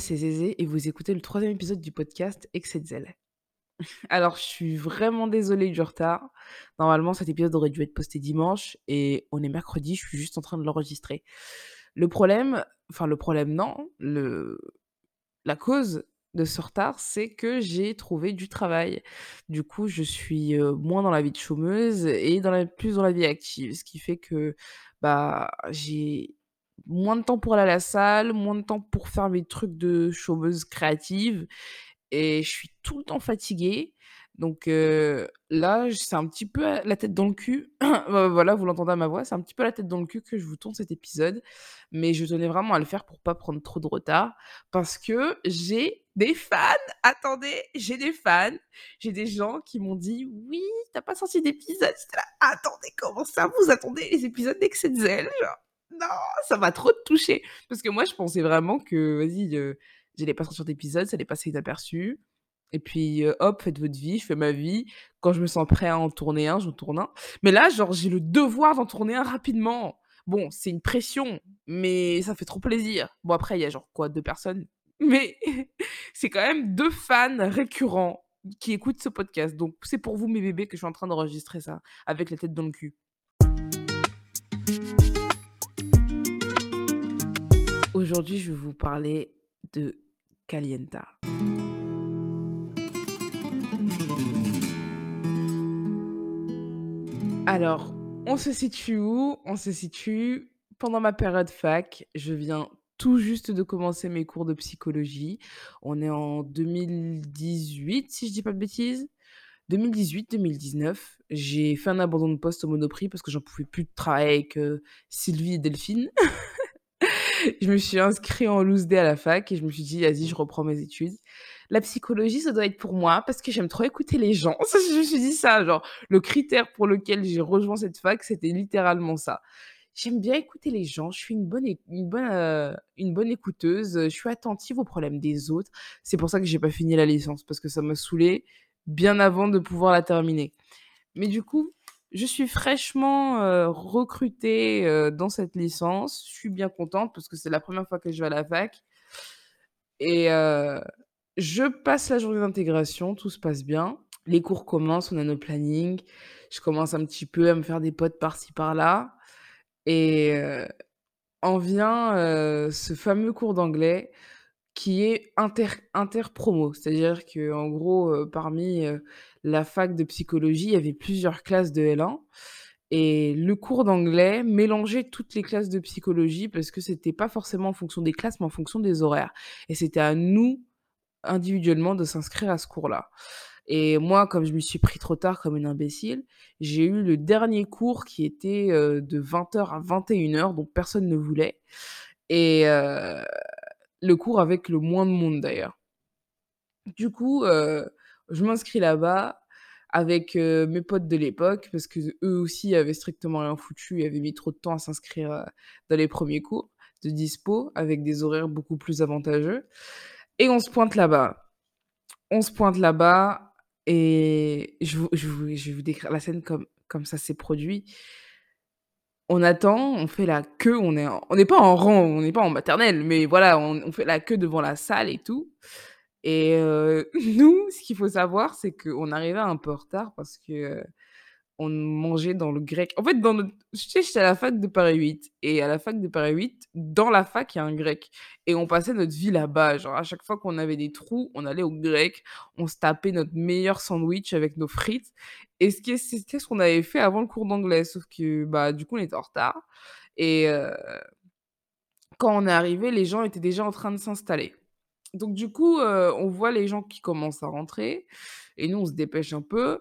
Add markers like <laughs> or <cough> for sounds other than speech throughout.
c'est Zézé et vous écoutez le troisième épisode du podcast Exetzel. <laughs> Alors je suis vraiment désolée du retard. Normalement cet épisode aurait dû être posté dimanche et on est mercredi, je suis juste en train de l'enregistrer. Le problème, enfin le problème non, le... la cause de ce retard, c'est que j'ai trouvé du travail. Du coup, je suis euh, moins dans la vie de chômeuse et dans plus dans la vie active, ce qui fait que bah j'ai moins de temps pour aller à la salle, moins de temps pour faire mes trucs de chômeuse créative et je suis tout le temps fatiguée. Donc euh, là, c'est un petit peu la tête dans le cul. <clears throat> Voilà, vous l'entendez à ma voix, c'est un petit peu la tête dans le cul que je vous tourne cet épisode. Mais je tenais vraiment à le faire pour pas prendre trop de retard. Parce que j'ai des fans. Attendez, j'ai des fans. J'ai des gens qui m'ont dit Oui, t'as pas sorti d'épisode. Attendez, comment ça Vous attendez les épisodes d'Excel Non, ça va trop te toucher. Parce que moi, je pensais vraiment que, vas-y, euh, j'allais pas sortir d'épisode, ça allait passer inaperçu. Et puis, hop, faites votre vie, je fais ma vie. Quand je me sens prêt à en tourner un, j'en tourne un. Mais là, genre, j'ai le devoir d'en tourner un rapidement. Bon, c'est une pression, mais ça fait trop plaisir. Bon, après, il y a genre quoi, deux personnes? <laughs> Mais <laughs> c'est quand même deux fans récurrents qui écoutent ce podcast. Donc, c'est pour vous, mes bébés, que je suis en train d'enregistrer ça avec la tête dans le cul. Aujourd'hui, je vais vous parler de Calienta. Alors, on se situe où? On se situe pendant ma période fac. Je viens tout juste de commencer mes cours de psychologie. On est en 2018, si je dis pas de bêtises. 2018-2019, j'ai fait un abandon de poste au Monoprix parce que j'en pouvais plus de travailler avec euh, Sylvie et Delphine. <laughs> <laughs> je me suis inscrite en loose day à la fac et je me suis dit, vas-y, je reprends mes études la psychologie, ça doit être pour moi parce que j'aime trop écouter les gens. <laughs> je me suis dit ça, genre, le critère pour lequel j'ai rejoint cette fac, c'était littéralement ça. J'aime bien écouter les gens, je suis une bonne, une bonne, euh, une bonne écouteuse, je suis attentive aux problèmes des autres. C'est pour ça que j'ai pas fini la licence parce que ça m'a saoulé bien avant de pouvoir la terminer. Mais du coup, je suis fraîchement recrutée dans cette licence. Je suis bien contente parce que c'est la première fois que je vais à la fac. Et, je passe la journée d'intégration, tout se passe bien. Les cours commencent, on a nos plannings. Je commence un petit peu à me faire des potes par-ci par-là. Et en vient ce fameux cours d'anglais qui est inter, interpromo. C'est-à-dire qu'en gros, parmi la fac de psychologie, il y avait plusieurs classes de L1. Et le cours d'anglais mélangeait toutes les classes de psychologie parce que c'était pas forcément en fonction des classes, mais en fonction des horaires. Et c'était à nous individuellement de s'inscrire à ce cours-là. Et moi, comme je me suis pris trop tard comme une imbécile, j'ai eu le dernier cours qui était de 20h à 21h, donc personne ne voulait. Et le cours avec le moins de monde d'ailleurs. Du coup, je m'inscris là-bas avec mes potes de l'époque, parce que eux aussi avaient strictement rien foutu et avaient mis trop de temps à s'inscrire dans les premiers cours de dispo, avec des horaires beaucoup plus avantageux. Et on se pointe là-bas. On se pointe là-bas et je, vais vous décrire la scène comme, ça s'est produit. On attend, on fait la queue, on n'est on n'est pas en rang, on n'est pas en maternelle, mais voilà, on, fait la queue devant la salle et tout. Et <laughs> nous, ce qu'il faut savoir, c'est qu'on arrivait un peu en retard parce que on mangeait dans le grec. En fait, dans notre... je sais, j'étais à la fac de Paris 8. Et à la fac de Paris 8, dans la fac, il y a un grec. Et on passait notre vie là-bas. Genre, à chaque fois qu'on avait des trous, on allait au grec. On se tapait notre meilleur sandwich avec nos frites. Et c'était ce qu'on avait fait avant le cours d'anglais? Sauf que, bah, du coup, on était en retard. Et quand on est arrivé, les gens étaient déjà en train de s'installer. Donc, du coup, on voit les gens qui commencent à rentrer. Et nous, on se dépêche un peu.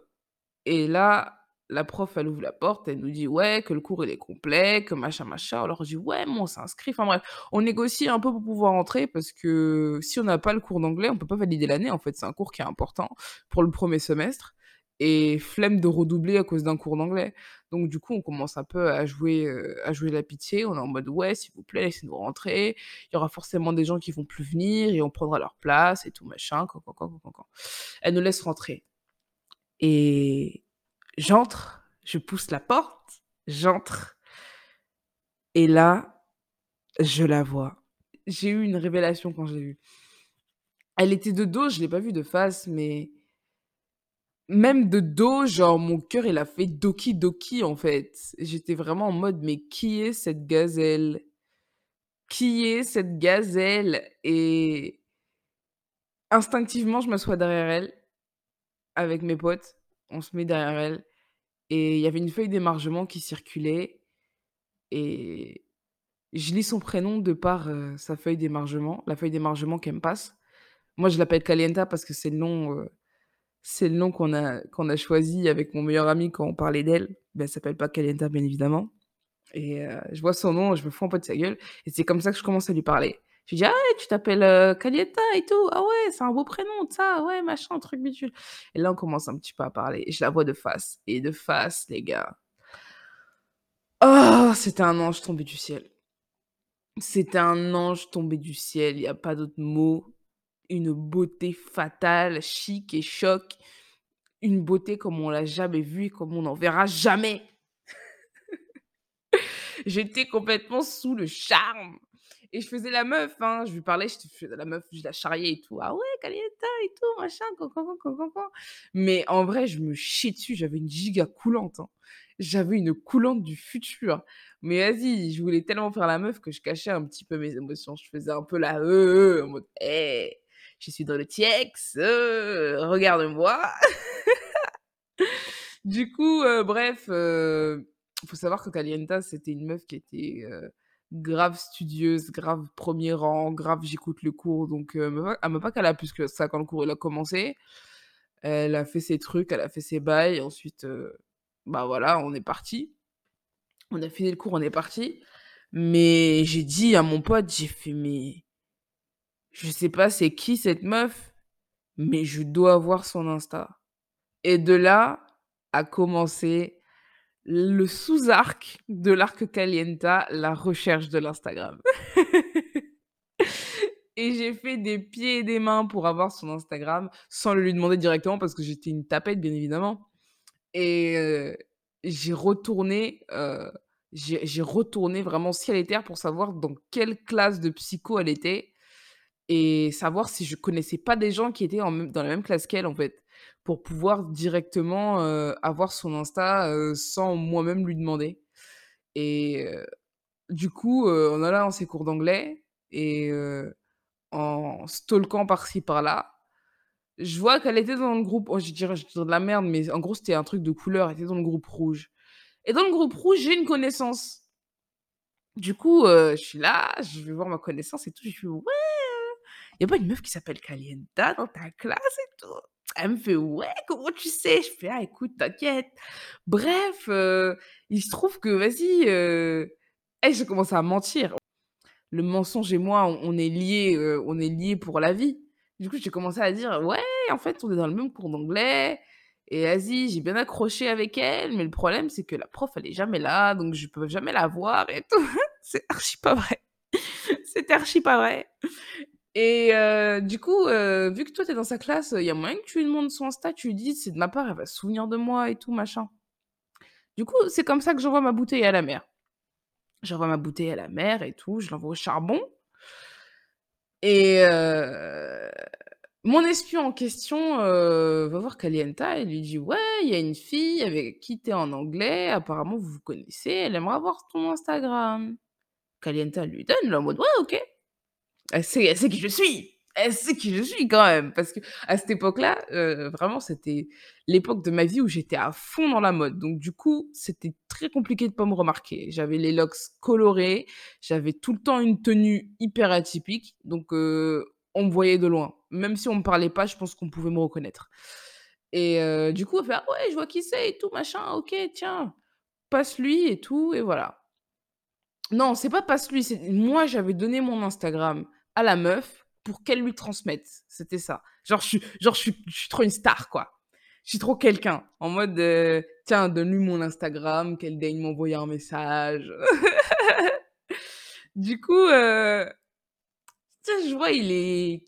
Et là, la prof, elle ouvre la porte, elle nous dit ouais, que le cours est complet, que machin machin. Alors je dis ouais, moi on s'inscrit. Enfin bref, on négocie un peu pour pouvoir entrer parce que si on n'a pas le cours d'anglais, on peut pas valider l'année. En fait, c'est un cours qui est important pour le premier semestre et flemme de redoubler à cause d'un cours d'anglais. Donc du coup, on commence un peu à jouer, euh, à jouer la pitié. On est en mode ouais, s'il vous plaît, laissez-nous rentrer. Il y aura forcément des gens qui vont plus venir et on prendra leur place et tout machin. Quand, quand, quand, Elle nous laisse rentrer. Et J'entre, Je pousse la porte, j'entre et là, je la vois. J'ai eu une révélation quand je l'ai vue. Elle était de dos, je l'ai pas vue de face, mais même de dos, genre mon cœur, il a fait doki doki en fait. J'étais vraiment en mode: «Mais qui est cette gazelle? Qui est cette gazelle?» et instinctivement, je m'assois derrière elle avec mes potes. On se met derrière elle et il y avait une feuille d'émargement qui circulait et je lis son prénom de par, heu, sa feuille d'émargement, la feuille d'émargement qu'elle me passe. Moi, je l'appelle Calienta parce que c'est le nom, heu, c'est le nom qu'on a qu'on a choisi avec mon meilleur ami quand on parlait d'elle. Mais elle s'appelle pas Calienta, bien évidemment et heu, je vois son nom, je me fous un peu de sa gueule et c'est comme ça que je commence à lui parler. Je lui dis: «Ah tu t'appelles, Calienta et tout? Ah ouais, c'est un beau prénom, ça, ouais, machin, truc bidule» et là, on commence un petit peu à parler et je la vois de face et de face, les gars oh, c'était un ange tombé du ciel. C'était un ange tombé du ciel, il y a pas d'autre mot. Une beauté fatale, chic et choc. Une beauté comme on l'a jamais vue et comme on n'en verra jamais. <laughs> J'étais complètement sous le charme et je faisais la meuf, hein. Je lui parlais, je faisais la meuf, je la charriais et tout: «Ah ouais, Calienta et tout, machin, cancan». Mais en vrai, je me chiais dessus, j'avais une giga coulante, hein. J'avais une coulante du futur. Mais vas-y, je voulais tellement faire la meuf que je cachais un petit peu mes émotions. Je faisais un peu la «heu, heu» en mode: «Hé, je suis dans le TX, heu, regarde-moi». <laughs> Du coup, heu, bref, heu, faut savoir que Calienta, c'était une meuf qui était, heu, grave studieuse, grave 1er rang, grave j'écoute le cours donc heu, même pas qu'elle a plus que ça quand le cours a commencé. Elle a fait ses trucs, elle a fait ses bails, ensuite, heu, bah, voilà, on est partis. On a fini le cours, on est partis. Mais j'ai dit à mon pote, j'ai fait: «Mais je sais pas c'est qui cette meuf, mais je dois avoir son Insta» et de là a commencé le sous-arc de l'arc Calienta, la recherche de l'Instagram. <laughs> Et j'ai fait des pieds et des mains pour avoir son Instagram, sans le lui demander directement parce que j'étais une tapette, bien évidemment. Et heu, j'ai retourné, j'ai j'ai retourné vraiment ciel et terre pour savoir dans quelle classe de psycho elle était et savoir si je connaissais pas des gens qui étaient en dans la même classe qu'elle, en fait, pour pouvoir directement, avoir son Insta, sans moi-même lui demander et du coup, en allant dans ses cours d'anglais et en stalkant par-ci par-là, je vois qu'elle était dans le groupe oh, je dirais je dire de la merde, mais en gros, c'était un truc de couleur, elle était dans le groupe rouge et dans le groupe rouge, j'ai une connaissance. Du coup, je suis là, je vais voir ma connaissance et tout, je fais: «Ouais, y a pas une meuf qui s'appelle Calienta dans ta classe et tout?» elle me fait: «Ouais, comment tu sais?» je fais: «Ah écoute, t'inquiète». Bref, heu, il se trouve que vas-y, heu et j'ai commencé à mentir. Le mensonge et moi, on est liés, heu, on est pour la vie. Du coup, j'ai commencé à dire: «Ouais, en fait, on est dans le même cours d'anglais et vas-y, j'ai bien accroché avec elle, mais le problème, c'est que la prof, elle est jamais là, donc je peux jamais la voir et tout». <laughs> C'est archi pas vrai. <laughs> C'était archi pas vrai et heu, du coup, heu, vu que toi, tu es dans sa classe, il y a moyen que tu lui demandes son Insta, tu lui dises: «C'est de ma part, elle va se souvenir de moi et tout machin». Du coup, c'est comme ça que j'envoie ma bouteille à la mer. J'envoie ma bouteille à la mer et tout, je l'envoie au charbon et heu, mon espion en question, va voir Calienta et lui dit: «Ouais, il y a une fille avec qui tu es en anglais, apparemment vous vous connaissez, elle aimerait avoir ton Instagram». Calienta lui donne, elle est en «Ouais, OK». Elle sait elle sait qui je suis! Elle sait qui je suis quand même! Parce qu'à cette époque-là, heu, vraiment, c'était l'époque de ma vie où j'étais à fond dans la mode. Donc du coup, c'était très compliqué de pas me remarquer. J'avais les locks colorés, j'avais tout le temps une tenue hyper atypique, donc heu, on me voyait de loin. Même si on me parlait pas, je pense qu'on pouvait me reconnaître et heu, du coup, elle fait: «Ah ouais, je vois qui c'est et tout machin, OK, tiens, passe-lui et tout» et voilà. Non, c'est pas passe-lui, c'est moi, j'avais donné mon Instagram à la meuf pour qu'elle lui transmette. C'était ça. Genre, je suis genre, je je suis trop une star, quoi. Je suis trop quelqu'un. En mode, heu: «Tiens, donne-lui mon Instagram, qu'elle daigne m'envoyer un message». <laughs> Du coup, tu sais, je vois, il est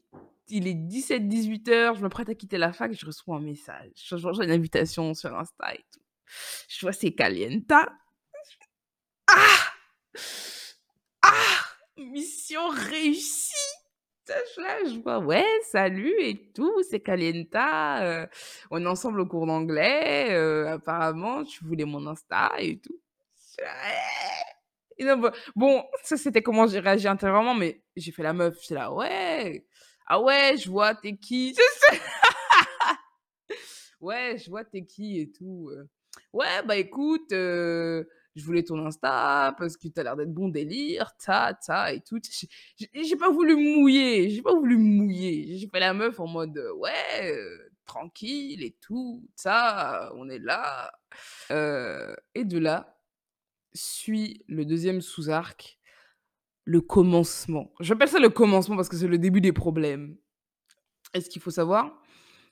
il est 17:00-18:00, je m'apprête à quitter la fac, je reçois un message. Je reçois une invitation sur Insta et tout. Je vois c'est Calienta. Ah! Ah! Mission réussie! Je vois: «Ouais, salut et tout, c'est Calienta, heu, on est ensemble au cours d'anglais, heu, apparemment tu voulais mon Insta et tout». Bon, ça, c'était comment j'ai réagi intérieurement, mais j'ai fait la meuf, j'étais là: «Ouais, ah ouais, je vois, tu es qui?» <laughs> «Ouais, je vois, tu es qui et tout, heu. Ouais, bah, écoute, heu, je voulais ton Insta parce que tu as l'air d'être bon délire, ta, ta et tout». J'ai pas voulu mouiller, j'ai pas voulu mouiller. J'ai fait la meuf en mode, «Ouais, heu, tranquille et tout, ça, on est là». Heu et de là, suit le 2e sous-arc, le commencement. J'appelle ça le commencement parce que c'est le début des problèmes. Et ce qu'il faut savoir,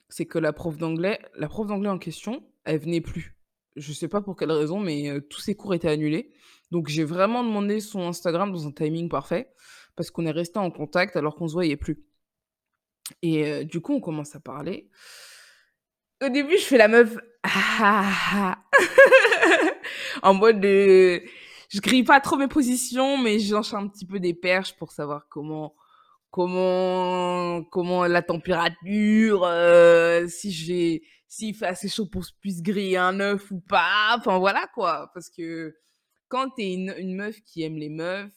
c'est que la prof d'anglais la prof d'anglais en question, elle venait plus. Je sais pas pour quelle raison, mais tous ses cours étaient annulés. Donc j'ai vraiment demandé son Instagram dans un timing parfait, parce qu'on est restés en contact alors qu'on se voyait plus. Et du coup, on commence à parler. Au début, je fais la meuf <laughs> en mode, heu, je grille pas trop mes positions, mais je lance un petit peu des perches pour savoir comment comment comment la température, heu, si j'ai s'il fait assez chaud pour puisse griller un œuf ou pas, enfin voilà quoi. Parce que quand tu es une une meuf qui aime les meufs,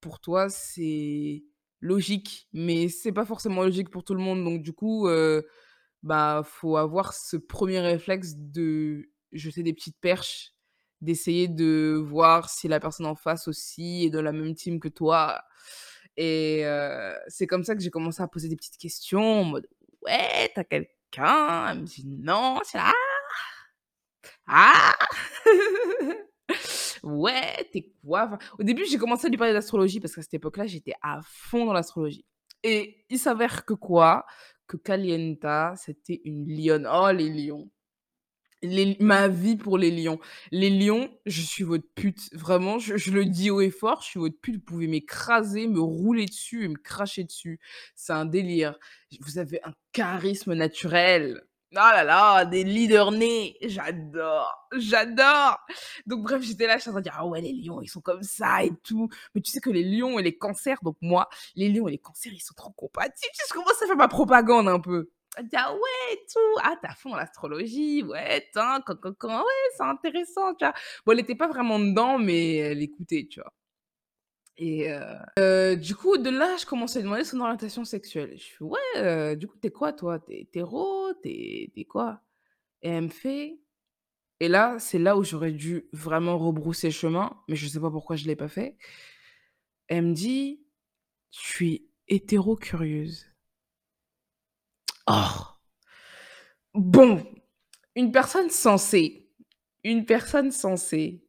pour toi, c'est logique, mais c'est pas forcément logique pour tout le monde. Donc du coup, heu, bah, faut avoir ce 1er réflexe de jeter des petites perches, d'essayer de voir si la personne en face aussi est de la même team que toi et heu, c'est comme ça que j'ai commencé à poser des petites questions «Ouais, tu as quelqu'un?» elle me dit: «Non». Fais: «Ah! Ah! <laughs> Ouais, tu es quoi?» au début, j'ai commencé à lui parler d'astrologie parce qu'à cette époque-là, j'étais à fond dans l'astrologie et il s'avère que quoi? Que Calienta, c'était une lionne. Oh les lions! Ma vie pour les lions. Les lions, je suis votre pute. Vraiment, je je le dis haut et fort, je suis votre pute. Vous pouvez m'écraser, me rouler dessus et me cracher dessus. C'est un délire. Vous avez un charisme naturel. Oh là là, des leaders nés. J'adore, j'adore! Donc bref, j'étais là, j'étais en train de dire: «Ah ouais, les lions, ils sont comme ça et tout». Mais tu sais que les lions et les cancers, donc moi, les lions et les cancers, ils sont trop compatibles. Je commence à faire ma propagande un peu. Elle dit: «Ah ouais tout, ah à fond l'astrologie, ouais, can can can, ouais, c'est intéressant», tu vois? Bon, elle était pas vraiment dedans, mais elle écoutait, tu vois? Et heu heu, du coup, de là, je commence à lui demander son orientation sexuelle. Je fais: «Ouais, heu, du coup, tu es quoi toi? Tu es hétéro? Tu es tu es quoi?» et elle me fait et là, c'est là où j'aurais dû vraiment rebrousser chemin, mais je sais pas pourquoi je l'ai pas fait. Elle me dit: «Je suis hétéro-curieuse». Oh! Bon, une personne sensée une personne sensée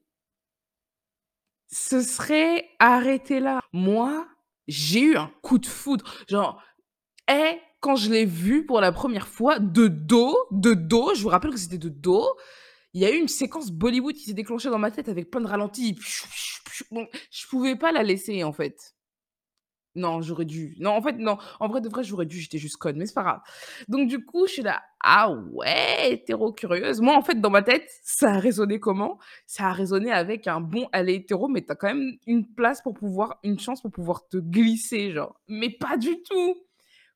se serait arrêtée là. Moi, j'ai eu un coup de foudre. Genre, eh, quand je l'ai vue pour la 1re fois de dos de dos, je vous rappelle que c'était de dos, il y a eu une séquence Bollywood qui s'est déclenchée dans ma tête avec plein de ralentis. Je pouvais pas la laisser, en fait. Non, j'aurais dû. Non, en fait, non. En vrai de vrai, j'aurais dû, j'étais juste conne, mais c'est pas grave. Donc du coup, je suis là: «Ah ouais, hétéro-curieuse». Moi, en fait, dans ma tête, ça a résonné comment? Ça a résonné avec un bon, est hétéro, mais tu as quand même une place pour pouvoir une chance pour pouvoir te glisser, genre. Mais pas du tout!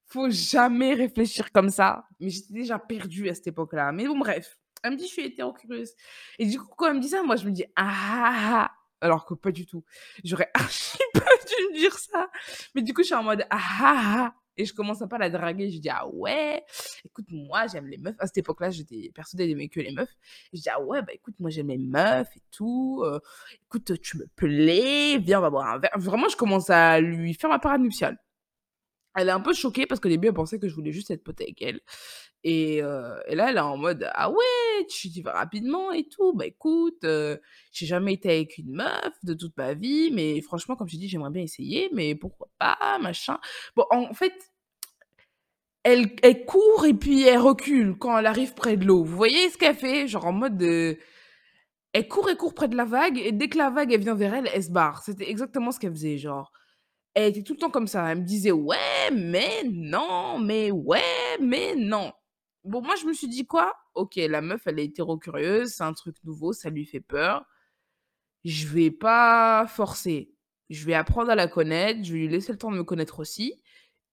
Faut jamais réfléchir comme ça. Mais j'étais déjà perdue à cette époque-là. Mais bon, bref. Elle me dit: «Je suis hétéro-curieuse» et du coup, quand elle me dit ça, moi, je me dis: «Ah ah ah!» alors que pas du tout. J'aurais <laughs> archi pas dû me dire ça. Mais du coup, je suis en mode: «Ah ah ah» et je commence à la draguer. Je dis: «Ah ouais, écoute, moi, j'aime les meufs». À cette époque-là, j'étais persuadée d'aimer que les meufs. Je dis: «Ah ouais, bah écoute, moi, j'aime les meufs et tout, heu, écoute, tu me plais, viens, on va boire un verre». Vraiment, je commence à lui faire ma parade nuptiale. Elle est un peu choquée parce qu'au début, elle pensait que je voulais juste être pote avec elle et et là, elle est en mode: «Ah ouais, tu y vas rapidement et tout? Bah écoute, heu, j'ai jamais été avec une meuf de toute ma vie, mais franchement, comme je dit, j'aimerais bien essayer, mais pourquoi pas, machin». Bon, en fait, elle court et puis elle recule quand elle arrive près de l'eau. Vous voyez ce qu'elle fait? Genre en mode, heu, elle court, elle court près de la vague et dès que la vague, elle vient vers elle, elle se barre. C'était exactement ce qu'elle faisait, genre. Elle était tout le temps comme ça. Elle me disait: «Ouais, mais non, mais ouais, mais non». bon, moi, je me suis dit quoi? OK, la meuf, elle est hétéro-curieuse, c'est un truc nouveau, ça lui fait peur. Je vais pas forcer. Je vais apprendre à la connaître, je vais lui laisser le temps de me connaître aussi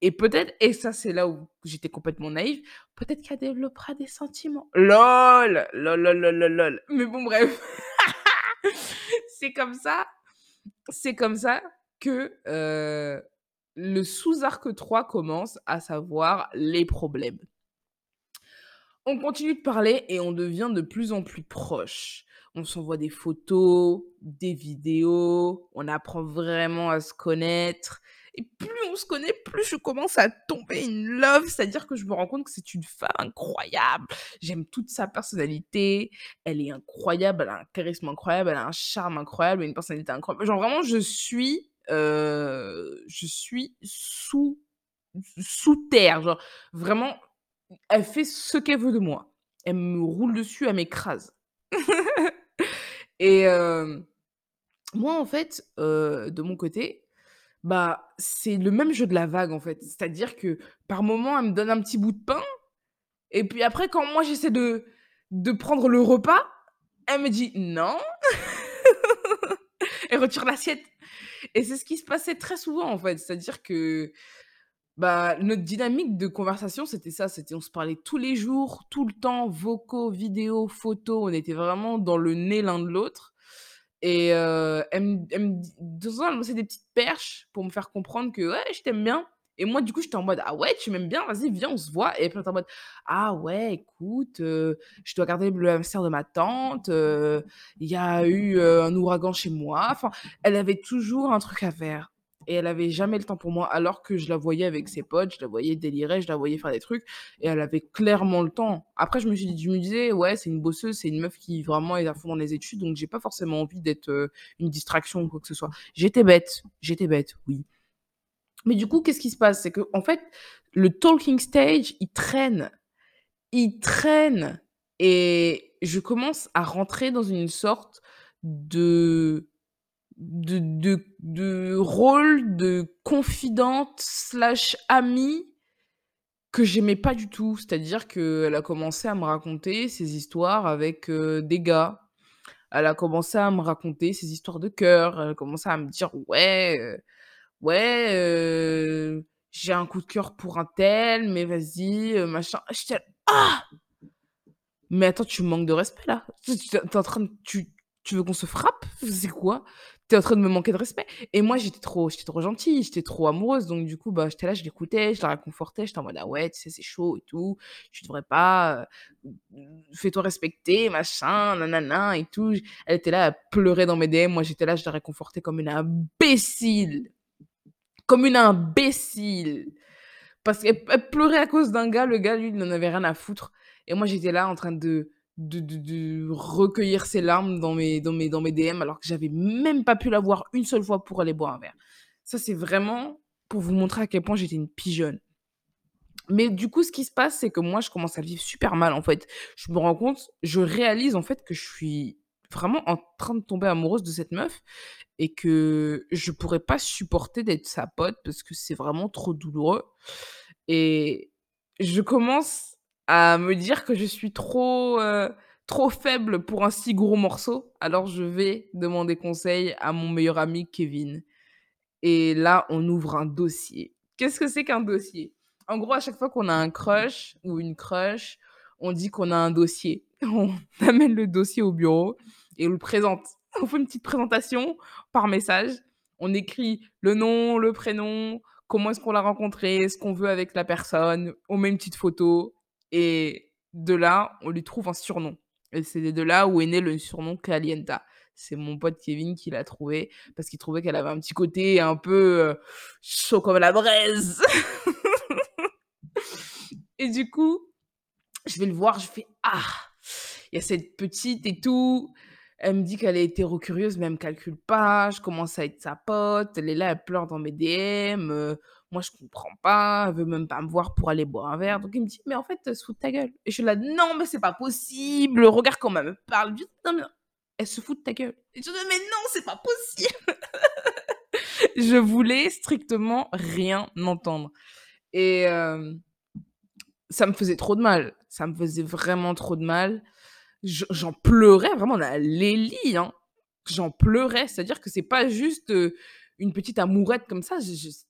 et peut-être et ça, c'est là où j'étais complètement naïve, peut-être qu'elle développera des sentiments. LOL! LOL, lol, lol, lol, lol. Mais bon, bref. <laughs> C'est comme ça c'est comme ça que, le sous-arc 3 commence, à savoir les problèmes. On continue de parler et on devient de plus en plus proches. On s'envoie des photos, des vidéos, on apprend vraiment à se connaître et plus on se connaît, plus je commence à tomber in love, c'est-à-dire que je me rends compte que c'est une femme incroyable. J'aime toute sa personnalité, elle est incroyable, elle a un charisme incroyable, elle a un charme incroyable, une personnalité incroyable. Genre vraiment je suis, je suis sous sous terre, genre vraiment, elle fait ce qu'elle veut de moi. Elle me roule dessus, elle m'écrase. <laughs> Et moi en fait, de mon côté, bah, c'est le même jeu de la vague, en fait. C'est-à-dire que, par moment, elle me donne un petit bout de pain et puis après, quand moi j'essaie de de prendre le repas, elle me dit: «Non». <laughs> Elle retire l'assiette et c'est ce qui se passait très souvent, en fait. C'est-à-dire que, bah, notre dynamique de conversation, c'était ça, c'était on se parlait tous les jours, tout le temps, vocaux, vidéos, photos, on était vraiment dans le nez l'un de l'autre et elle me elle de temps en elle me lançait des petites perches pour me faire comprendre que: «Ouais, je t'aime bien» et moi, du coup, j'étais en mode: «Ah ouais, tu m'aimes bien? Vas-y, viens, on se voit» et puis elle était en mode: «Ah ouais, écoute, heu, je dois garder le hamster de ma tante, heu, il y a eu, heu, un ouragan chez moi». Enfin, elle avait toujours un truc à faire et elle avait jamais le temps pour moi alors que je la voyais avec ses potes, je la voyais délirer, je la voyais faire des trucs et elle avait clairement le temps. Après, je me suis dit je me disais: «Ouais, c'est une bosseuse, c'est une meuf qui vraiment est à fond dans les études, donc j'ai pas forcément envie d'être, une distraction ou quoi que ce soit». J'étais bête, j'étais bête, oui. Mais du coup, qu'est-ce qui se passe? C'est qu'en fait, le talking stage, il traîne, il traîne et je commence à rentrer dans une sorte de de de rôle de confidente slash amie que j'aimais pas du tout. C'est-à-dire qu'elle a commencé à me raconter ses histoires avec, heu, des gars. Elle a commencé à me raconter ses histoires de cœur. Elle a commencé à me dire: «Ouais, heu, ouais, j'ai un coup de cœur pour un tel, mais vas-y, machin». J'étais là: «Ah! Mais attends, tu manques de respect là. Tu tu es en train de tu tu veux qu'on se frappe? C'est quoi? Tu es en train de me manquer de respect» et moi j'étais trop j'étais trop gentille, j'étais trop amoureuse donc du coup, bah, j'étais là, je l'écoutais, je la réconfortais, j'étais en mode: «Ah ouais, tu sais, c'est chaud et tout, tu devrais pas, fais-toi respecter, machin, nanana et tout». Elle était là, à pleurer dans mes DM, moi j'étais là, je la réconfortais comme une imbécile, comme une imbécile! Parce qu'elle elle pleurait à cause d'un gars, le gars, lui, il n'en avait rien à foutre et moi j'étais là en train de de de recueillir ses larmes dans mes dans mes dans mes DM alors que j'avais même pas pu la voir une seule fois pour aller boire un verre. Ça, c'est vraiment pour vous montrer à quel point j'étais une pigeonne. Mais du coup, ce qui se passe, c'est que moi, je commence à vivre super mal, en fait. Je me rends compte, je réalise, en fait, que je suis vraiment en train de tomber amoureuse de cette meuf et que je pourrais pas supporter d'être sa pote parce que c'est vraiment trop douloureux et je commence à me dire que je suis trop, heu, trop faible pour un si gros morceau. Alors je vais demander conseil à mon meilleur ami Kevin et là, on ouvre un dossier. Qu'est-ce que c'est qu'un dossier? En gros, à chaque fois qu'on a un crush ou une crush, on dit qu'on a un dossier. <laughs> On amène le dossier au bureau et on le présente. <laughs> On fait une petite présentation par message. On écrit le nom, le prénom, comment est-ce qu'on l'a rencontré, ce qu'on veut avec la personne. On met une petite photo et de là, on lui trouve un surnom et c'est de là où est né le surnom Calienta. C'est mon pote Kevin qui l'a trouvé parce qu'il trouvait qu'elle avait un petit côté un peu, heu, chaud comme la braise <laughs> et du coup, je vais le voir, je fais: «Ah, il y a cette petite et tout». Elle me dit qu'elle est hétéro-curieuse, mais elle me calcule pas. Je commence à être sa pote. Elle est là, elle pleure dans mes DM. heu, moi, je comprends pas. Elle veut même pas me voir pour aller boire un verre. Donc il me dit: «Mais en fait, se fout de ta gueule» et je suis là: «Non, mais c'est pas possible. Regarde comment elle me parle». Je dis: «Non, mais elle se fout de ta gueule» et je dis: «Mais non, c'est pas possible». <laughs> Je voulais strictement rien entendre et hem ça me faisait trop de mal. Ça me faisait vraiment trop de mal. Je j'en pleurais vraiment, on a hein. J'en pleurais, c'est-à-dire que c'est pas juste, une petite amourette comme ça.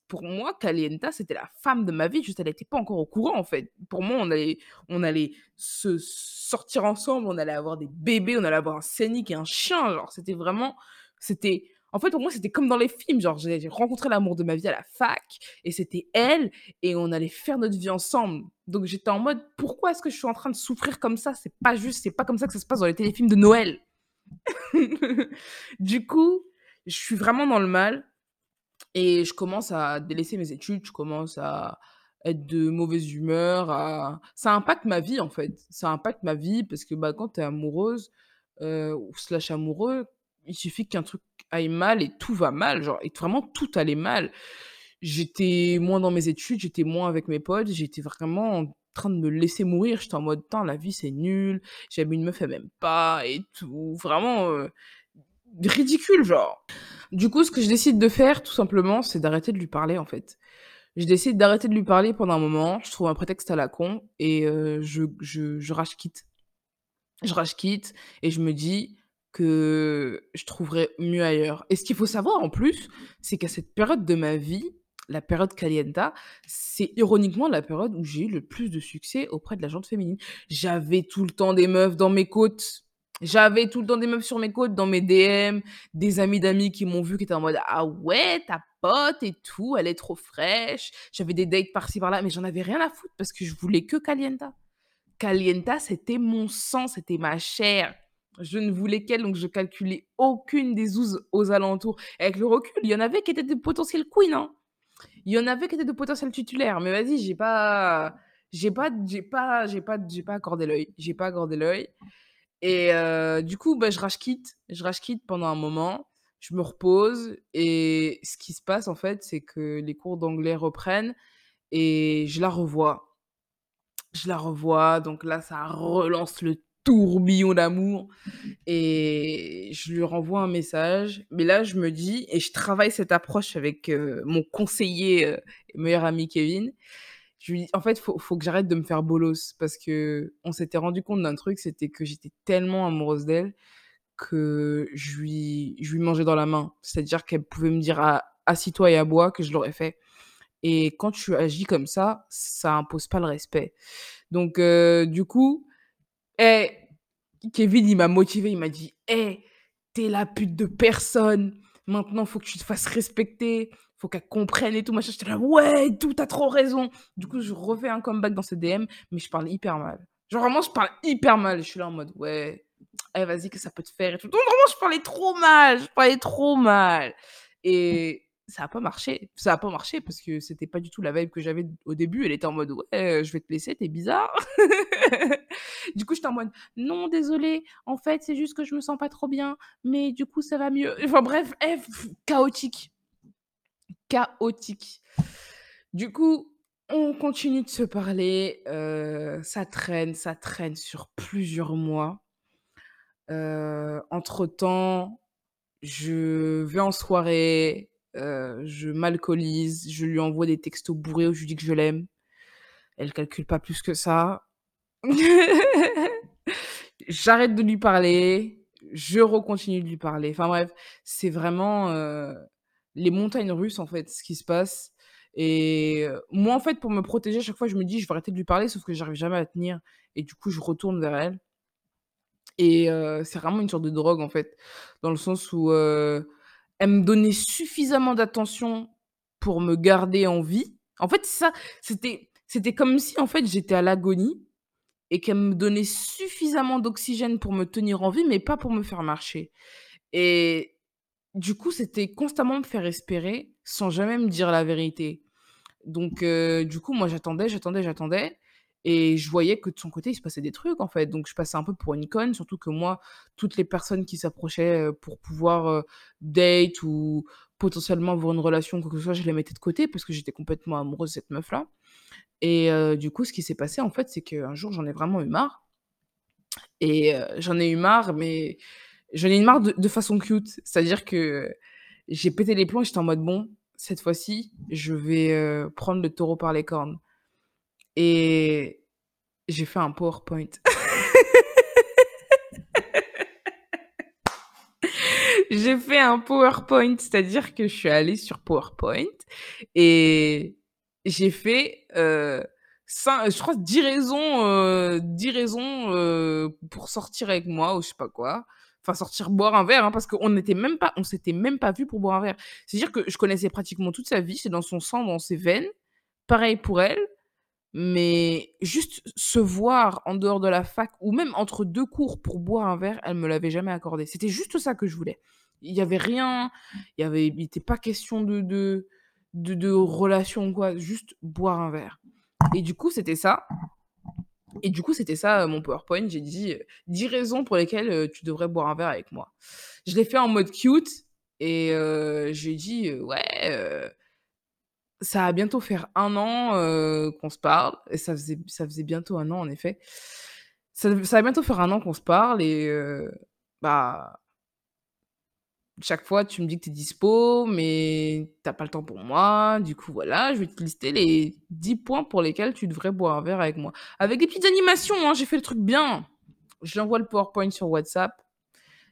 Pour moi, Calienta, c'était la femme de ma vie, juste elle était pas encore au courant, en fait. Pour moi, on allait on allait se sortir ensemble, on allait avoir des bébés, on allait avoir un scénic et un chien, genre, c'était vraiment c'était en fait, pour moi, c'était comme dans les films, genre, j'ai rencontré l'amour de ma vie à la fac et c'était elle et on allait faire notre vie ensemble. Donc j'étais en mode: «Pourquoi est-ce que je suis en train de souffrir comme ça? C'est pas juste, c'est pas comme ça que ça se passe dans les téléfilms de Noël». <laughs> Du coup, je suis vraiment dans le mal et je commence à délaisser mes études, je commence à être de mauvaise humeur, ça impacte ma vie, en fait. Ça impacte ma vie parce que, bah, quand tu es amoureuse, ou slash amoureux, il suffit qu'un truc aille mal et tout va mal, genre et vraiment tout allait mal. J'étais moins dans mes études, j'étais moins avec mes potes, j'étais vraiment en train de me laisser mourir. J'étais en mode: «Tain, la vie, c'est nul, j'aime une meuf, elle m'aime pas et tout». Vraiment, heu, ridicule, genre. Du coup, ce que je décide de faire, tout simplement, c'est d'arrêter de lui parler, en fait. Je décide d'arrêter de lui parler pendant un moment, je trouve un prétexte à la con et heu, je je je rage quitte. Je rage quitte et je me dis que je trouverais mieux ailleurs. Et ce qu'il faut savoir en plus, c'est qu'à cette période de ma vie, la période calienta, c'est ironiquement la période où j'ai eu le plus de succès auprès de la gente féminine. J'avais tout le temps des meufs dans mes côtes. J'avais tout le temps des meufs sur mes côtes, dans mes DM, des amis d'amis qui m'ont vu, qui étaient en mode Ah ouais, ta pote et tout, elle est trop fraîche. J'avais des dates par-ci par-là, mais j'en avais rien à foutre parce que je voulais que Calienta. Calienta, c'était mon sang, c'était ma chair. Je ne voulais qu'elle, donc je calculais aucune des ouzes aux alentours. Avec le recul, il y en avait qui étaient de potentiels queens, hein. Il y en avait qui étaient de potentiels titulaires, mais vas-y, j'ai pas j'ai pas j'ai pas j'ai pas j'ai pas accordé l'œil. J'ai pas accordé et heu, du coup, bah, je rage quitte. Je rage quitte pendant un moment, je me repose et ce qui se passe, en fait, c'est que les cours d'anglais reprennent et je la revois. Je la revois, donc là, ça relance le tourbillon d'amour et je lui renvoie un message. Mais là, je me dis et je travaille cette approche avec, heu, mon conseiller, et meilleur ami Kevin. Je lui dis: «En fait, faut faut que j'arrête de me faire bolos» parce qu'on s'était rendu compte d'un truc, c'était que j'étais tellement amoureuse d'elle que je lui je lui mangeais dans la main. C'est-à-dire qu'elle pouvait me dire: «A assis-toi et aboie», que je l'aurais fait et quand tu agis comme ça, ça impose pas le respect. Donc heu, du coup, eh, Kevin, il m'a motivé, il m'a dit: «Eh, tu es la pute de personne. Maintenant, faut que tu te fasses respecter, faut qu'elle comprenne et tout machin». J'étais là: «Ouais tout, tu as trop raison». Du coup, je refais un comeback dans ses DM, mais je parle hyper mal. Genre vraiment, je parle hyper mal. Je suis là en mode: «Ouais, eh vas-y que ça peut te faire et tout». Donc vraiment, je parlais trop mal, je parlais trop mal et ça a pas marché. Ça a pas marché parce que c'était pas du tout la vibe que j'avais au début. Elle était en mode: «Ouais, je vais te laisser, tu es bizarre». <laughs> Du coup, j'étais en mode: «Non, désolée, en fait, c'est juste que je me sens pas trop bien, mais du coup, ça va mieux». <laughs> Enfin bref, eh, pff, chaotique, chaotique. Du coup, on continue de se parler, heu, ça traîne, ça traîne sur plusieurs mois. Heu, entre-temps, je vais en soirée, je m'alcoolise, je lui envoie des textos bourrés où je lui dis que je l'aime. Elle calcule pas plus que ça. <laughs> J'arrête de lui parler, je recontinue de lui parler. Enfin bref, c'est vraiment, les montagnes russes, en fait, ce qui se passe et moi, en fait, pour me protéger, à chaque fois, je me dis: «Je vais arrêter de lui parler», sauf que j'arrive jamais à tenir et du coup, je retourne vers elle et c'est vraiment une sorte de drogue, en fait, dans le sens où, elle me donnait suffisamment d'attention pour me garder en vie. En fait, ça, c'était c'était comme si, en fait, j'étais à l'agonie et qu'elle me donnait suffisamment d'oxygène pour me tenir en vie, mais pas pour me faire marcher. Et du coup, c'était constamment me faire espérer sans jamais me dire la vérité. Donc, heu, du coup, moi, j'attendais, j'attendais, j'attendais et je voyais que de son côté, il se passait des trucs, en fait. Donc, je passais un peu pour une conne, surtout que moi, toutes les personnes qui s'approchaient, pour pouvoir, date ou potentiellement avoir une relation, quoi que ce soit, je les mettais de côté parce que j'étais complètement amoureuse de cette meuf-là. Et du coup, ce qui s'est passé, en fait, c'est qu'un jour, j'en ai vraiment eu marre et j'en ai eu marre, mais j'en ai eu marre de de façon cute. C'est-à-dire que j'ai pété les plombs, j'étais en mode: «Bon, cette fois-ci, je vais, prendre le taureau par les cornes» et J'ai fait un PowerPoint. <laughs> J'ai fait un PowerPoint, c'est-à-dire que je suis allée sur PowerPoint et j'ai fait, heu, je crois 10 raisons, 10 raisons, heu, pour sortir avec moi ou je sais pas quoi. Enfin sortir boire un verre, hein, parce qu'on n'était même pas on s'était même pas vu pour boire un verre. C'est-à-dire que je connaissais pratiquement toute sa vie, c'est dans son sang, dans ses veines. Pareil pour elle, mais juste se voir en dehors de la fac ou même entre 2 cours pour boire un verre, elle me l'avait jamais accordé. C'était juste ça que je voulais. Il y avait rien, il y avait il était pas question de de de de relation quoi, juste boire un verre et du coup, c'était ça et du coup, c'était ça, mon PowerPoint. J'ai dit, 10 raisons pour lesquelles, tu devrais boire un verre avec moi. Je l'ai fait en mode cute et j'ai dit, «Ouais, ça va bientôt faire un an, qu'on se parle» et ça faisait bientôt un an, en effet. Ça va bientôt faire un an qu'on se parle et bah chaque fois, tu me dis que tu es dispo, mais tu pas le temps pour moi. Du coup, voilà, je vais te lister les 10 points pour lesquels tu devrais boire un verre avec moi. Avec des petites animations, hein, j'ai fait le truc bien. Je lui envoie le PowerPoint sur WhatsApp.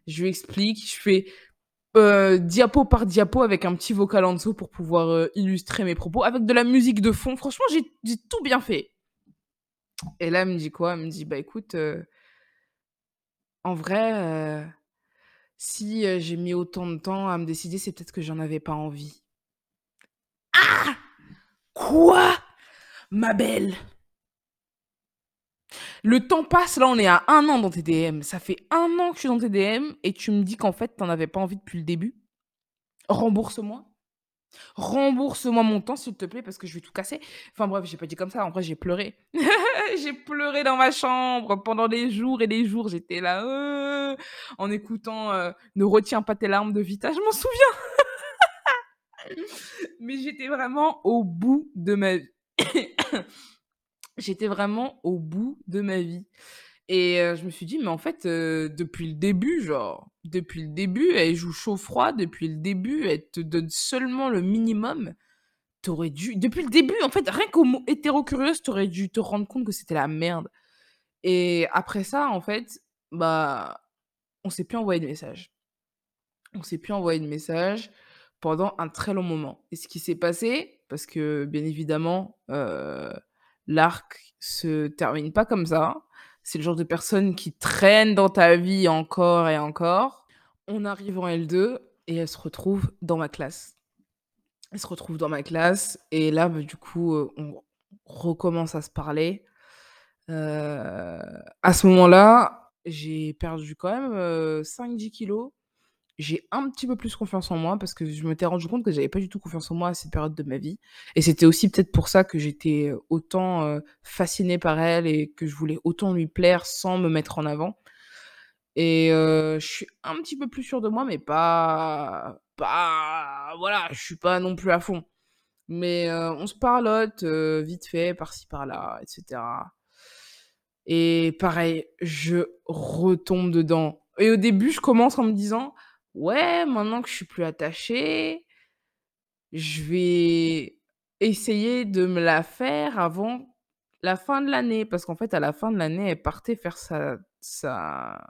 Je lui explique. Je fais euh, diapo par diapo avec un petit vocal en dessous pour pouvoir euh, illustrer mes propos. Avec de la musique de fond. Franchement, j'ai tout bien fait. Et là, elle me dit quoi? Elle me dit, bah écoute, euh, en vrai si, j'ai mis autant de temps à me décider, c'est peut-être que j'en avais pas envie. Ah! Quoi? Ma belle? Le temps passe, là, on est à un an dans tes DM. Ça fait un an que je suis dans tes DM et tu me dis qu'en fait, tu avais pas envie depuis le début? Rembourse-moi. Rembourse-moi mon temps, s'il te plaît, parce que je vais tout casser. Enfin bref, j'ai pas dit comme ça. En vrai, j'ai pleuré. <laughs> j'ai pleuré dans ma chambre pendant des jours et des jours. J'étais là, euh, en écoutant euh, Ne retiens pas tes larmes de Vita. Je m'en souviens. <laughs> Mais j'étais vraiment au bout de ma vie. J'étais vraiment au bout de ma vie. Et je me suis dit, mais en fait, depuis le début, genre, depuis le début, elle joue chaud-froid, depuis le début, elle te donne seulement le minimum. T'aurais dû, depuis le début, en fait, rien qu'au mot hétéro-curieuse, t'aurais dû te rendre compte que c'était la merde. Et après ça, en fait, bah, on s'est plus envoyé de messages. On s'est plus envoyé de messages pendant un très long moment. Et ce qui s'est passé, parce que bien évidemment, l'arc se termine pas comme ça c'est le genre de personne qui traîne dans ta vie encore et encore. On arrive en L2 et elle se retrouve dans ma classe. Elle se retrouve dans ma classe et là, bah, du coup, euh, on recommence à se parler. Euh, à ce moment-là, j'ai perdu quand même 5-10 euh, kilos j'ai un petit peu plus confiance en moi parce que je m'étais rendu compte que j'avais pas du tout confiance en moi à cette période de ma vie. Et c'était aussi peut-être pour ça que j'étais autant fascinée par elle et que je voulais autant lui plaire sans me mettre en avant. Et je suis un petit peu plus sûre de moi, mais pas. pas voilà, je suis pas non plus à fond. Mais on se parlote vite fait, par-ci par-là, etc. Et pareil, je retombe dedans. Et au début, je commence en me disant ouais, maintenant que je suis plus attachée, je vais essayer de me la faire avant la fin de l'année. Parce qu'en fait, à la fin de l'année, elle partait faire sa, sa...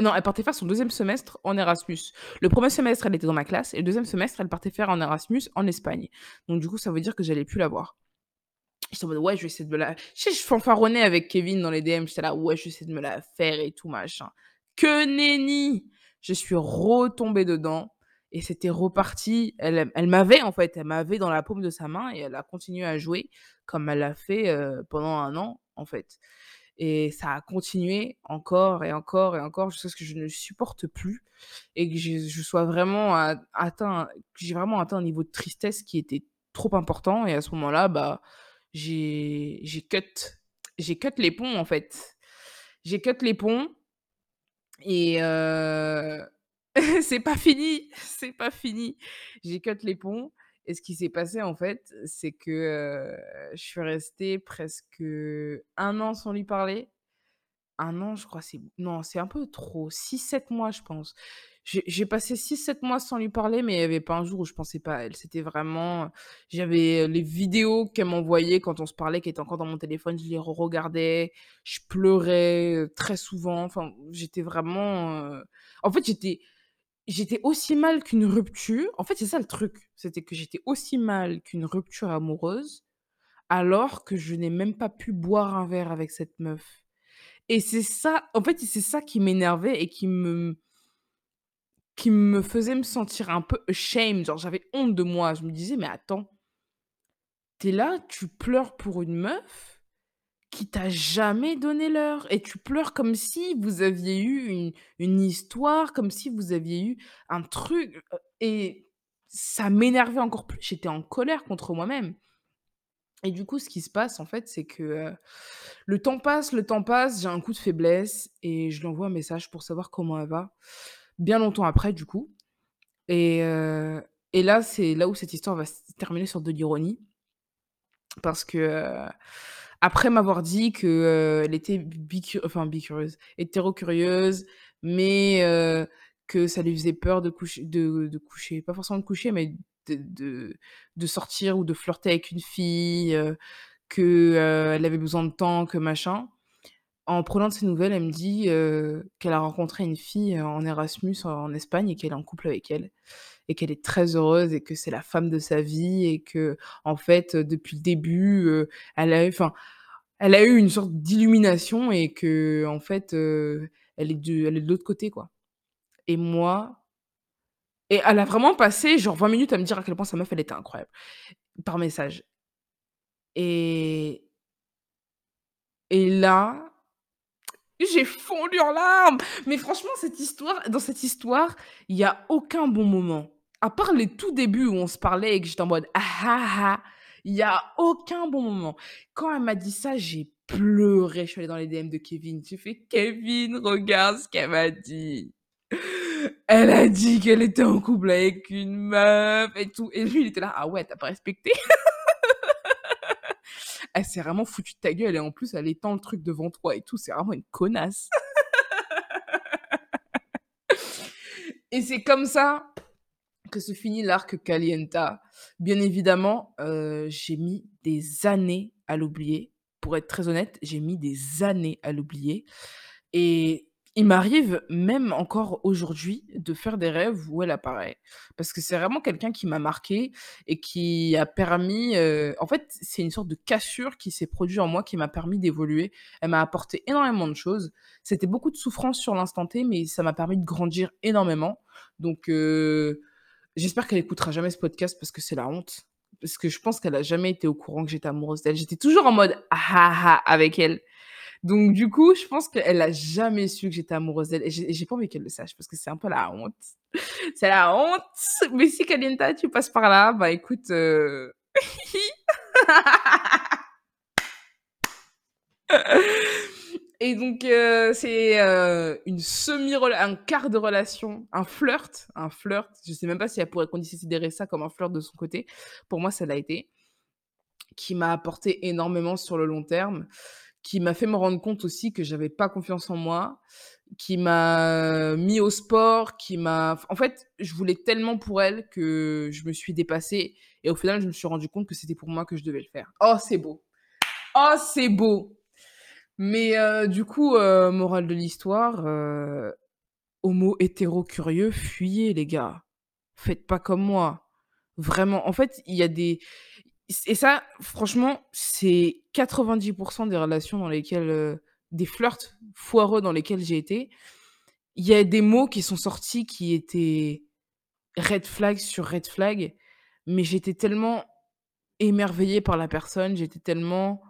Non, elle partait faire son deuxième semestre en Erasmus. Le premier semestre, elle était dans ma classe, et le deuxième semestre, elle partait faire en Erasmus en Espagne. Donc, du coup, ça veut dire que j'allais plus la voir. J'étais en mode, ouais, je vais essayer de me la. Je sais, je fanfaronnais avec Kevin dans les DM, j'étais là, ouais, je vais essayer de me la faire et tout, machin. Que nenni je suis retombée dedans et c'était reparti. Elle, elle m'avait en fait, elle m'avait dans la paume de sa main et elle a continué à jouer comme elle l'a fait pendant un an en fait. Et ça a continué encore et encore et encore jusqu'à ce que je ne supporte plus et que je, sois vraiment atteint, j'ai vraiment atteint un niveau de tristesse qui était trop important. Et à ce moment-là, bah, j'ai, cut, cut les ponts en fait. J'ai cut les ponts et <laughs> c'est pas fini, c'est pas fini. J'ai cut les ponts et ce qui s'est passé en fait, c'est que, je suis restée presque un an sans lui parler 1 an, je crois, c'est non, c'est un peu trop. 6-7 mois, je pense. J'ai passé 6-7 mois sans lui parler, mais il y avait pas un jour où je pensais pas à elle. C'était vraiment j'avais, les vidéos qu'elle m'envoyait quand on se parlait, qui étaient encore dans mon téléphone, je les re-regardais, je pleurais, heu, très souvent. Enfin, j'étais vraiment, heu en fait, j'étais j'étais aussi mal qu'une rupture. En fait, c'est ça le truc, c'était que j'étais aussi mal qu'une rupture amoureuse, alors que je n'ai même pas pu boire un verre avec cette meuf. Et c'est ça en fait, c'est ça qui m'énervait et qui me qui me faisait me sentir un peu ashamed, genre j'avais honte de moi. Je me disais: «Mais attends» «tu es là, tu pleures pour une meuf qui t'a jamais donné l'heure et tu pleures comme si vous aviez eu une une histoire, comme si vous aviez eu un truc», heu et ça m'énervait encore plus. J'étais en colère contre moi-même. Et du coup, ce qui se passe, en fait, c'est que, heu, le temps passe, le temps passe, j'ai un coup de faiblesse et je lui envoie un message pour savoir comment elle va. Bien longtemps après, du coup et heu et là, c'est là où cette histoire va se terminer sur de l'ironie parce que, heu, après m'avoir dit que, heu, elle était bicu enfin bicurieuse, hétéro-curieuse, mais que ça lui faisait peur de coucher de de coucher, pas forcément de coucher, mais de de de sortir ou de flirter avec une fille, heu, que, heu, elle avait besoin de temps, que machin. En prenant de ses nouvelles, elle me dit, qu'elle a rencontré une fille, en Erasmus en Espagne et qu'elle est en couple avec elle et qu'elle est très heureuse et que c'est la femme de sa vie et qu'en fait, heu, depuis le début, elle a eu une sorte d'illumination et qu'en fait, heu, elle est de elle est de l'autre côté, quoi. Et moi et elle a vraiment passé genre 20 minutes à me dire à quel point sa meuf, elle était incroyable, par message. Et et là, j'ai fondu en larmes! Mais franchement, cette histoire dans cette histoire, il y a aucun bon moment. À part les tout débuts où on se parlait et que j'étais en mode: «Ah ah ah!», il y a aucun bon moment. Quand elle m'a dit ça, j'ai pleuré. Je suis allée dans les DM de Kevin, j'ai fait: «Kevin, regarde ce qu'elle m'a dit. Elle a dit qu'elle était en couple avec une meuf et tout» et lui, il était là: «Ah ouais, tu as pas respecté?» <laughs> Elle s'est vraiment foutue de ta gueule et en plus, elle étend le truc devant toi et tout, c'est vraiment une connasse. <laughs> Et c'est comme ça que se finit l'arc Calienta. Bien évidemment, heu, j'ai mis des années à l'oublier. Pour être très honnête, j'ai mis des années à l'oublier et il m'arrive même encore aujourd'hui de faire des rêves où elle apparaît. Parce que c'est vraiment quelqu'un qui m'a marquée et qui a permis, heu en fait, c'est une sorte de cassure qui s'est produit en moi, qui m'a permis d'évoluer. Elle m'a apporté énormément de choses. C'était beaucoup de souffrance sur l'instant T, mais ça m'a permis de grandir énormément. Donc heu, j'espère qu'elle écoutera jamais ce podcast parce que c'est la honte. Parce que je pense qu'elle a jamais été au courant que j'étais amoureuse d'elle. J'étais toujours en mode: «Ah ah ah» avec elle. Donc du coup, je pense qu'elle a jamais su que j'étais amoureuse d'elle et j'ai pas envie qu'elle le sache parce que c'est un peu la honte. <laughs> C'est la honte! Mais si Calienta, tu passes par là, bah écoute, heu <laughs> et donc heu, c'est, heu, une semi un quart de relation, un flirt un flirt, je sais même pas si elle pourrait considérer ça comme un flirt de son côté. Pour moi, ça l'a été. Qui m'a apporté énormément sur le long terme, qui m'a fait me rendre compte aussi que j'avais pas confiance en moi, qui m'a mis au sport, qui m'a en fait, je voulais tellement pour elle que je me suis dépassée et au final, je me suis rendu compte que c'était pour moi que je devais le faire. Oh, c'est beau! Oh, c'est beau! Mais heu, du coup, heu, morale de l'histoire, heu, homo hétéro curieux, fuyez les gars. Faites pas comme moi. Vraiment, en fait, il y a des et ça, franchement, c'est 90% des relations dans lesquelles, heu des flirts foireux dans lesquels j'ai été. Il y a des mots qui sont sortis qui étaient red flag sur red flag, mais j'étais tellement émerveillée par la personne, j'étais tellement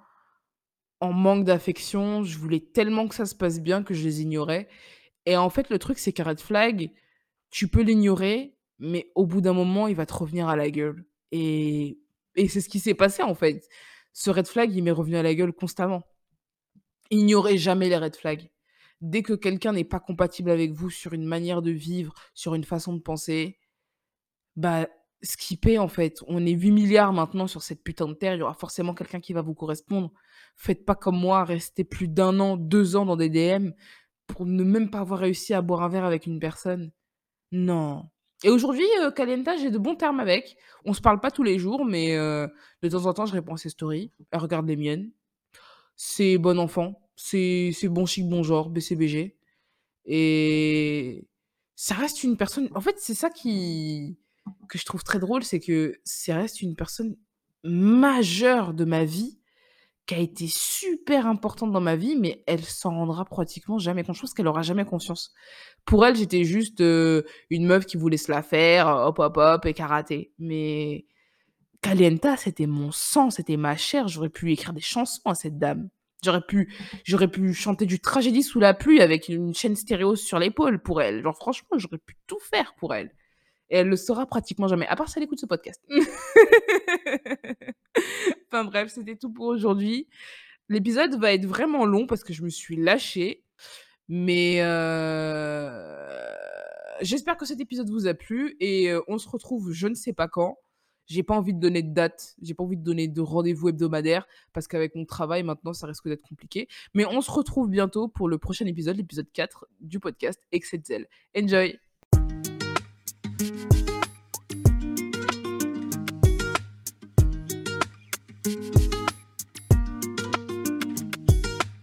en manque d'affection, je voulais tellement que ça se passe bien que je les ignorais et en fait, le truc, c'est qu'un red flag, tu peux l'ignorer, mais au bout d'un moment, il va te revenir à la gueule et et c'est ce qui s'est passé, en fait. Ce red flag, il m'est revenu à la gueule constamment. Ignorez jamais les red flags. Dès que quelqu'un n'est pas compatible avec vous sur une manière de vivre, sur une façon de penser, bah, skipper en fait. On est 8 milliards maintenant sur cette putain de terre, il y aura forcément quelqu'un qui va vous correspondre. Faites pas comme moi, restez plus d'un an, deux ans dans des DM pour ne même pas avoir réussi à boire un verre avec une personne. Non. Et aujourd'hui, euh, Kalenta, j'ai de bons termes avec. On se parle pas tous les jours, mais euh, de temps en temps, je réponds à ses stories. Elle regarde les miennes. C'est bon enfant. C'est c'est bon chic, bon genre, BCBG. Et ça reste une personne. En fait, c'est ça qui que je trouve très drôle, c'est que ça reste une personne majeure de ma vie qui a été super importante dans ma vie, mais elle s'en rendra pratiquement jamais compte. Je pense qu'elle aura jamais conscience. Pour elle, j'étais juste euh, une meuf qui voulait se la faire, hop, hop, hop, et karaté. Mais Calienta, c'était mon sang, c'était ma chair. J'aurais pu écrire des chansons à cette dame. J'aurais pu, j'aurais pu chanter du tragédie sous la pluie avec une chaîne stéréo sur l'épaule pour elle. Genre, franchement, j'aurais pu tout faire pour elle. Et elle le saura pratiquement jamais, à part si elle écoute ce podcast. <laughs> enfin bref, c'était tout pour aujourd'hui. L'épisode va être vraiment long parce que je me suis lâchée. Mais euh, j'espère que cet épisode vous a plu et euh, on se retrouve je ne sais pas quand. J'ai pas envie de donner de date, j'ai pas envie de donner de rendez-vous hebdomadaire parce qu'avec mon travail maintenant ça risque d'être compliqué. Mais on se retrouve bientôt pour le prochain épisode, l'épisode 4 du podcast Exetzel. Enjoy!